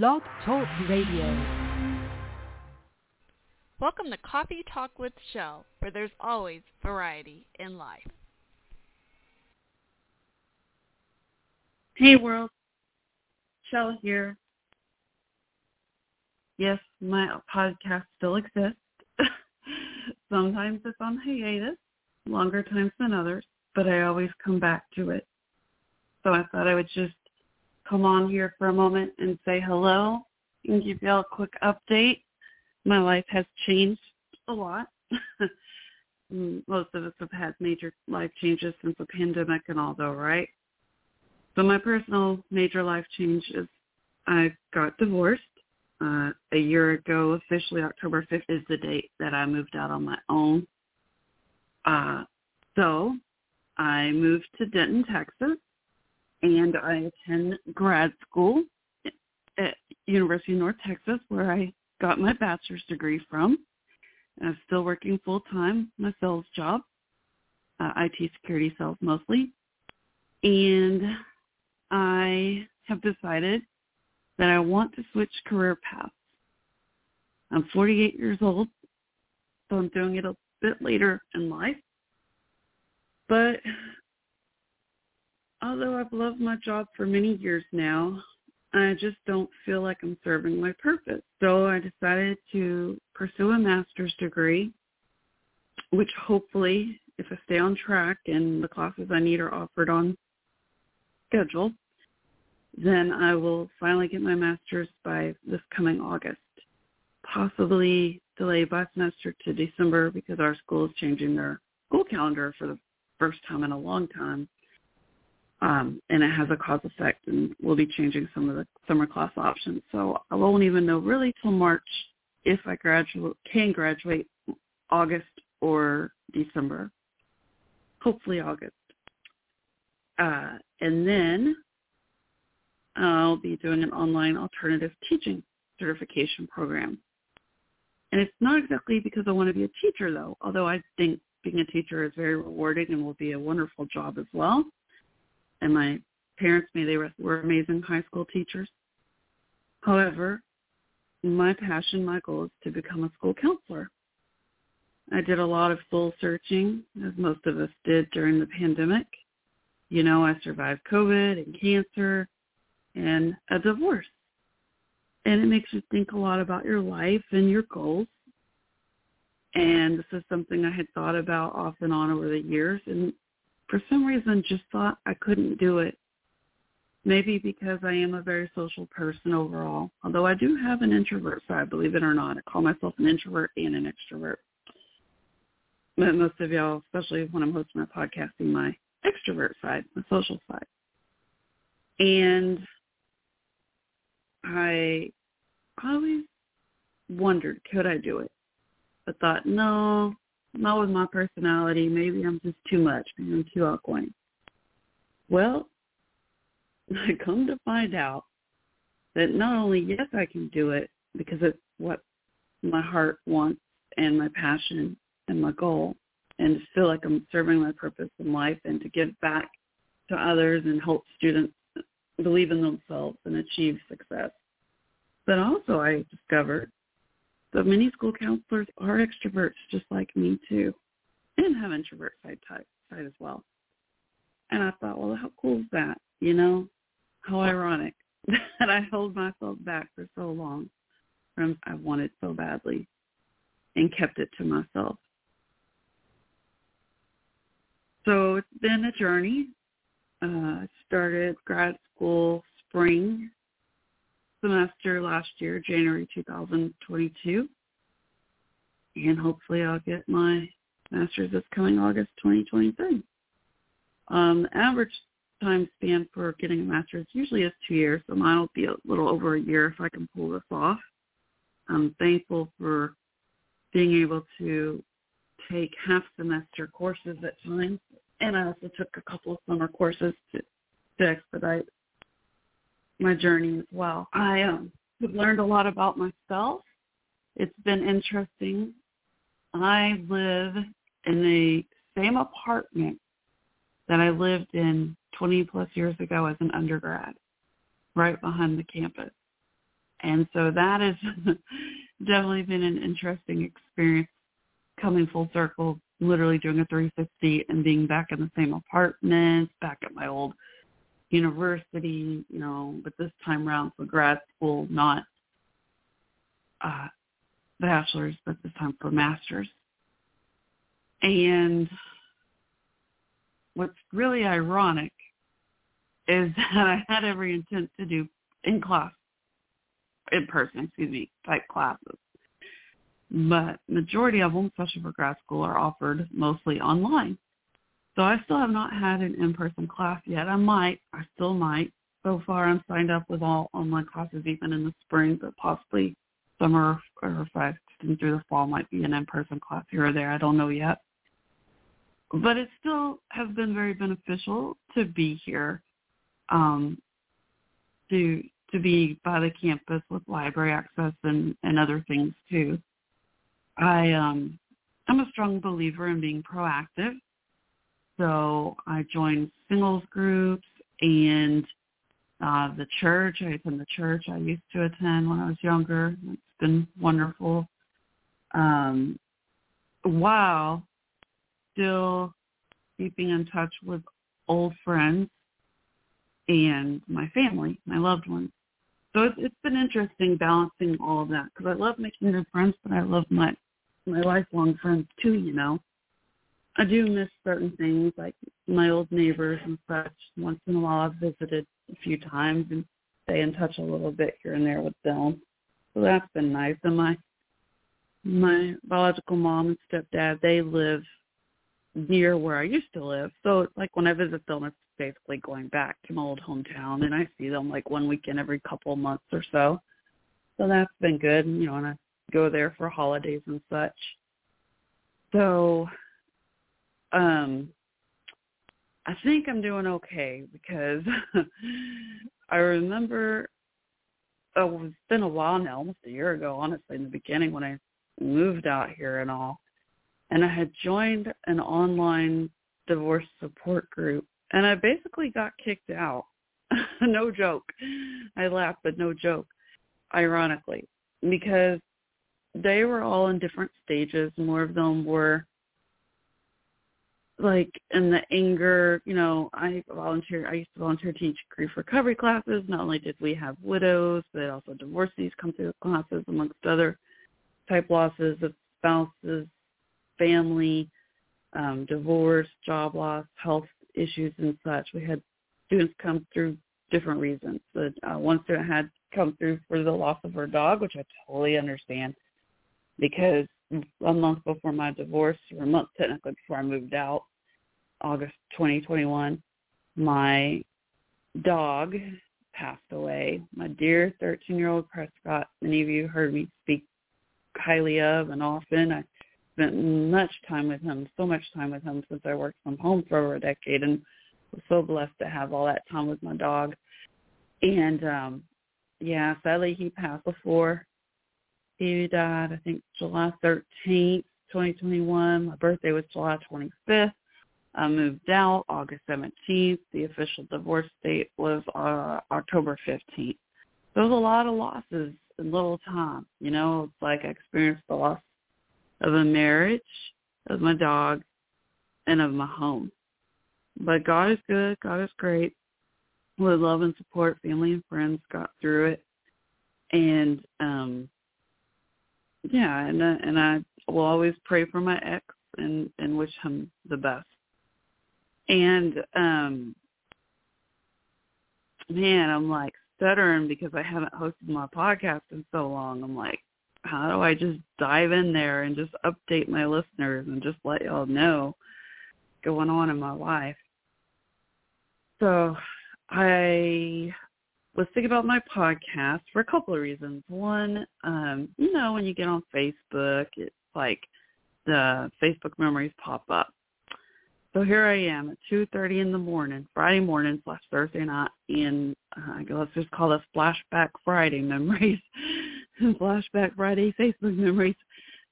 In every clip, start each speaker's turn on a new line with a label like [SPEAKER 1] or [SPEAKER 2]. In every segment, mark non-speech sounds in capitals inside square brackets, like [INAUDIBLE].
[SPEAKER 1] Blog Talk Radio.
[SPEAKER 2] Welcome to Coffee Talk with Chelle, where there's always variety in life.
[SPEAKER 3] Hey world, Chelle here. Yes, my podcast still exists. [LAUGHS] Sometimes it's on hiatus, longer times than others, but I always come back to it. So I thought I would just come on here for a moment and say hello and give y'all a quick update. My life has changed a lot. [LAUGHS] Most of us have had major life changes since the pandemic and all though, right? So my personal major life change is I got divorced uh, a year ago. Officially, October 5th is the date that I moved out on my own. Uh, so I moved to Denton, Texas, and I attend grad school at University of North Texas, where I got my bachelor's degree from. And I'm still working full time, my sales job, uh, IT security sales mostly, and I have decided that I want to switch career paths. I'm 48 years old, so I'm doing it a bit later in life. But although I've loved my job for many years now, I just don't feel like I'm serving my purpose. So I decided to pursue a master's degree, which hopefully, if I stay on track and the classes I need are offered on schedule, then I will finally get my master's by this coming August. Possibly delayed by semester to December because our school is changing their school calendar for the first time in a long time um, and it has a cause effect, and we'll be changing some of the summer class options. So I won't even know really till March if I graduate can graduate August or December. Hopefully August. Uh, and then I'll be doing an online alternative teaching certification program. And it's not exactly because I want to be a teacher though, although I think being a teacher is very rewarding and will be a wonderful job as well and my parents, may they were amazing high school teachers. However, my passion, my goal is to become a school counselor. I did a lot of soul searching, as most of us did during the pandemic. You know, I survived COVID and cancer and a divorce. And it makes you think a lot about your life and your goals. And this is something I had thought about off and on over the years. And for some reason just thought I couldn't do it. Maybe because I am a very social person overall, although I do have an introvert side, believe it or not. I call myself an introvert and an extrovert. But most of y'all, especially when I'm hosting my podcast, see my extrovert side, my social side. And I always wondered, could I do it? But thought, no, not with my personality. Maybe I'm just too much. Maybe I'm too outgoing. Well, I [LAUGHS] come to find out that not only yes I can do it because it's what my heart wants and my passion and my goal and to feel like I'm serving my purpose in life and to give back to others and help students believe in themselves and achieve success. But also I discovered but many school counselors are extroverts just like me too, and have introvert side type side as well. And I thought, well, how cool is that? You know, how ironic [LAUGHS] that I held myself back for so long from I wanted so badly and kept it to myself. So it's been a journey. Uh, started grad school spring semester last year, January 2022. And hopefully I'll get my master's this coming August 2023. Um, the average time span for getting a master's usually is two years, so mine will be a little over a year if I can pull this off. I'm thankful for being able to take half semester courses at times, and I also took a couple of summer courses to, to expedite my journey as well. I um, have learned a lot about myself. It's been interesting. I live in the same apartment that I lived in 20 plus years ago as an undergrad, right behind the campus. And so that has [LAUGHS] definitely been an interesting experience coming full circle, literally doing a 360 and being back in the same apartment, back at my old university, you know, but this time around for grad school, not uh, bachelor's, but this time for master's. And what's really ironic is [LAUGHS] that I had every intent to do in class, in person, excuse me, type classes. But majority of them, especially for grad school, are offered mostly online. So I still have not had an in-person class yet. I might. I still might. So far, I'm signed up with all online classes, even in the spring, but possibly summer or if extend through the fall, might be an in-person class here or there. I don't know yet. But it still has been very beneficial to be here, um, to to be by the campus with library access and, and other things too. I um, I'm a strong believer in being proactive so I joined singles groups and uh, the church. I attend the church I used to attend when I was younger. It's been wonderful. Um, while still keeping in touch with old friends and my family, my loved ones. So it's, it's been interesting balancing all of that because I love making new friends, but I love my my lifelong friends too. You know, I do miss certain things like my old neighbors and such. Once in a while I've visited a few times and stay in touch a little bit here and there with them. So that's been nice. And my my biological mom and stepdad, they live near where I used to live. So it's like when I visit them it's basically going back to my old hometown and I see them like one weekend every couple months or so. So that's been good, and you know, and I go there for holidays and such. So um I think I'm doing okay because [LAUGHS] I remember oh, it's been a while now, almost a year ago, honestly, in the beginning when I moved out here and all. And I had joined an online divorce support group and I basically got kicked out. [LAUGHS] no joke. I laugh, but no joke, ironically, because they were all in different stages. More of them were like in the anger, you know, I volunteer. I used to volunteer teach grief recovery classes. Not only did we have widows, but also divorcees come through the classes, amongst other type losses of spouses, family, um, divorce, job loss, health issues, and such. We had students come through different reasons. But uh, one student had come through for the loss of her dog, which I totally understand, because a month before my divorce, or a month technically before I moved out, August 2021, my dog passed away. My dear 13-year-old Prescott, many of you heard me speak highly of and often. I spent much time with him, so much time with him since I worked from home for over a decade and was so blessed to have all that time with my dog. And um yeah, sadly he passed before he died, I think July 13th, 2021. My birthday was July 25th. I moved out August 17th. The official divorce date was uh, October 15th. There was a lot of losses in little time. You know, it's like I experienced the loss of a marriage, of my dog, and of my home. But God is good. God is great. With love and support, family and friends got through it. And um yeah, and uh, and I will always pray for my ex and and wish him the best. And um man, I'm like stuttering because I haven't hosted my podcast in so long. I'm like, how do I just dive in there and just update my listeners and just let y'all know what's going on in my life? So I was thinking about my podcast for a couple of reasons. One, um, you know, when you get on Facebook, it's like the Facebook memories pop up. So here I am at 2.30 in the morning, Friday morning slash Thursday night, and uh, let's just call this Flashback Friday memories, [LAUGHS] Flashback Friday Facebook memories.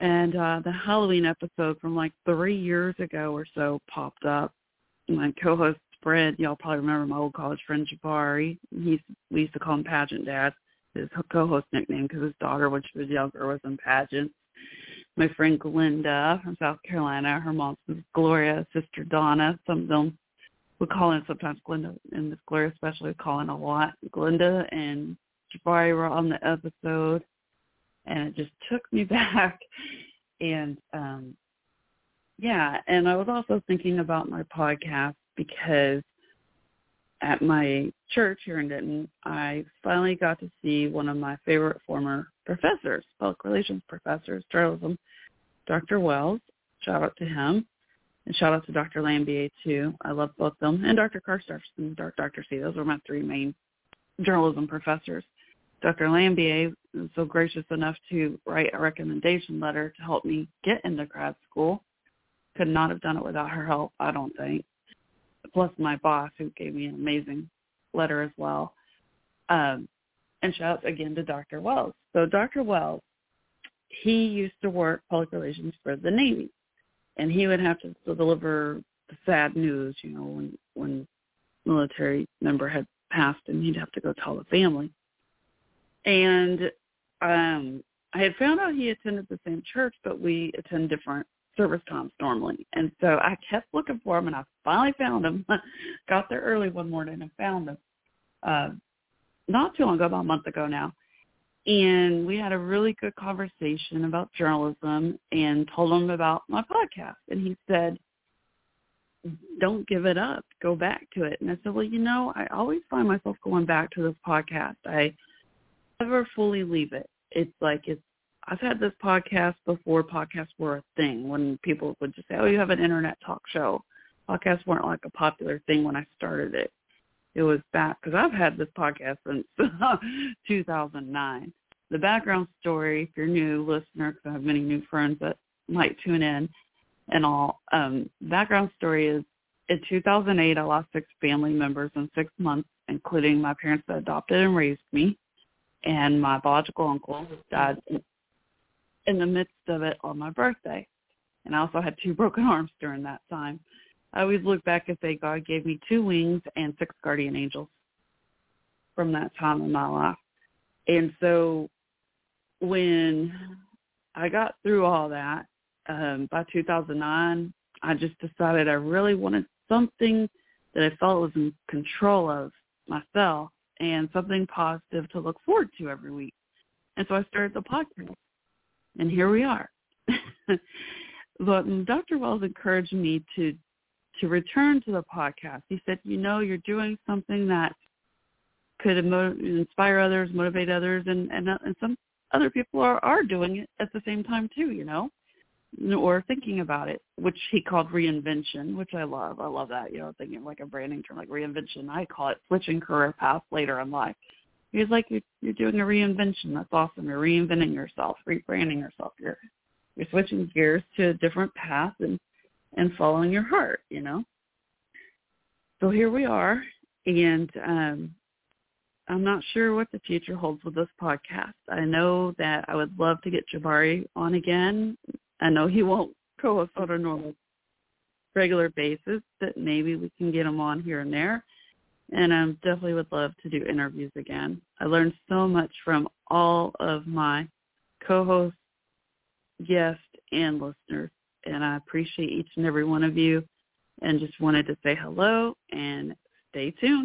[SPEAKER 3] And uh, the Halloween episode from like three years ago or so popped up. My co-host Fred, y'all probably remember my old college friend Jabari. He's we used to call him Pageant Dad. his co-host nickname because his daughter, when she was younger, was in pageants. My friend Glinda from South Carolina, her mom's Gloria, sister Donna. Some of them would call in sometimes Glinda and Miss Gloria especially would call in a lot. Glinda and Jabari were on the episode and it just took me [LAUGHS] back and um yeah, and I was also thinking about my podcast because at my church here in Denton, I finally got to see one of my favorite former professors, public relations professors, journalism, Dr. Wells. Shout out to him. And shout out to Dr. Lambier too. I love both of them. And Dr. Karstarf and Dr. C. Those were my three main journalism professors. Dr. Lambier was so gracious enough to write a recommendation letter to help me get into grad school. Could not have done it without her help, I don't think plus my boss who gave me an amazing letter as well. Um, and shout out again to Dr. Wells. So Dr. Wells, he used to work public relations for the Navy, and he would have to deliver the sad news, you know, when when military member had passed, and he'd have to go tell the family. And um, I had found out he attended the same church, but we attend different service times normally. And so I kept looking for him, and I finally found him. [LAUGHS] Got there early one morning and found him. Uh, not too long ago, about a month ago now. And we had a really good conversation about journalism and told him about my podcast. And he said, don't give it up. Go back to it. And I said, well, you know, I always find myself going back to this podcast. I never fully leave it. It's like it's I've had this podcast before podcasts were a thing when people would just say, oh, you have an internet talk show. Podcasts weren't like a popular thing when I started it. It was back because I've had this podcast since [LAUGHS] 2009. The background story, if you're a new listener, because I have many new friends that might tune in and all, um, background story is in 2008, I lost six family members in six months, including my parents that adopted and raised me and my biological uncle died in the midst of it on my birthday. And I also had two broken [LAUGHS] arms during that time. I always look back and say God gave me two wings and six guardian angels from that time in my life. And so when I got through all that, um, by 2009, I just decided I really wanted something that I felt was in control of myself and something positive to look forward to every week. And so I started the podcast and here we are. [LAUGHS] but Dr. Wells encouraged me to to return to the podcast. He said, "You know, you're doing something that could inspire others, motivate others, and and, uh, and some other people are are doing it at the same time too. You know." or thinking about it, which he called reinvention, which I love. I love that, you know, thinking like a branding term like reinvention. I call it switching career paths later in life. He's like you're, you're doing a reinvention. That's awesome. You're reinventing yourself, rebranding yourself. You're you're switching gears to a different path and and following your heart. You know. So here we are, and um, I'm not sure what the future holds with this podcast. I know that I would love to get Jabari on again. I know he won't co-host on a normal regular basis, but maybe we can get him on here and there and I definitely would love to do interviews again. I learned so much from all of my co-hosts, guests, and listeners, and I appreciate each and every one of you and just wanted to say hello and stay tuned.